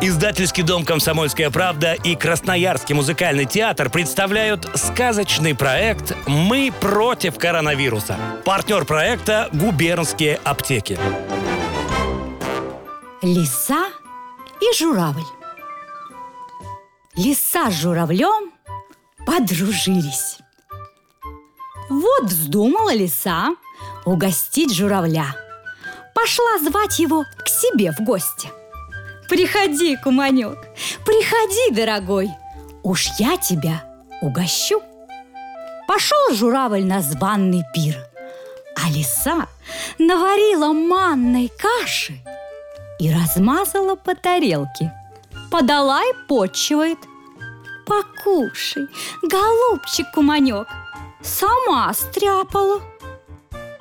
Издательский дом «Комсомольская правда» и Красноярский музыкальный театр представляют сказочный проект «Мы против коронавируса». Партнер проекта «Губернские аптеки». Лиса и журавль. Лиса с журавлем подружились. Вот вздумала лиса угостить журавля. Пошла звать его к себе в гости. Приходи, куманек, приходи, дорогой, уж я тебя угощу. Пошел журавль на званный пир, а лиса наварила манной каши и размазала по тарелке. Подала и почивает. Покушай, голубчик куманек, сама стряпала.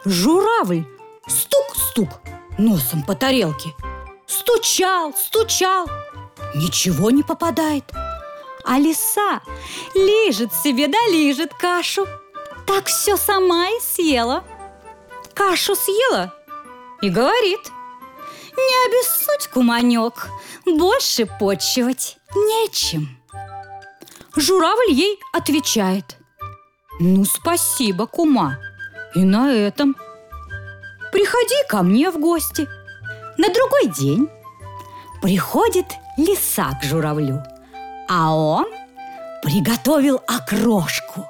Журавль стук-стук носом по тарелке. Стучал, стучал, ничего не попадает. А лиса лижет себе да лижет кашу. Так все сама и съела. Кашу съела и говорит – не обессудь, куманек, больше почивать нечем. Журавль ей отвечает. Ну, спасибо, кума. И на этом. Приходи ко мне в гости. На другой день приходит лиса к журавлю, а он приготовил окрошку,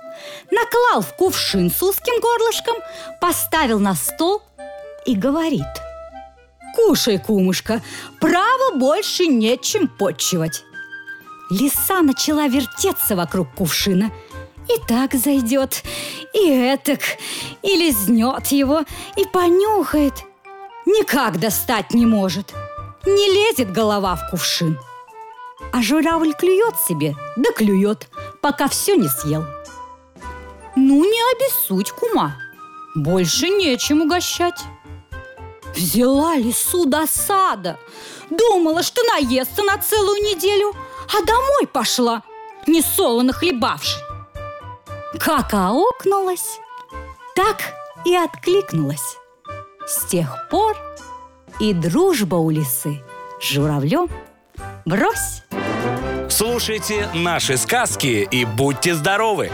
наклал в кувшин с узким горлышком, поставил на стол и говорит – Кушай, кумушка, право больше нечем почивать. Лиса начала вертеться вокруг кувшина. И так зайдет, и этак, и лизнет его, и понюхает. Никак достать не может. Не лезет голова в кувшин. А журавль клюет себе, да клюет, пока все не съел. Ну, не обессудь, кума. Больше нечем угощать. Взяла лису досада. Думала, что наестся на целую неделю, а домой пошла, не солоно хлебавши. Как аукнулась, так и откликнулась. С тех пор и дружба у лисы с журавлем брось. Слушайте наши сказки и будьте здоровы!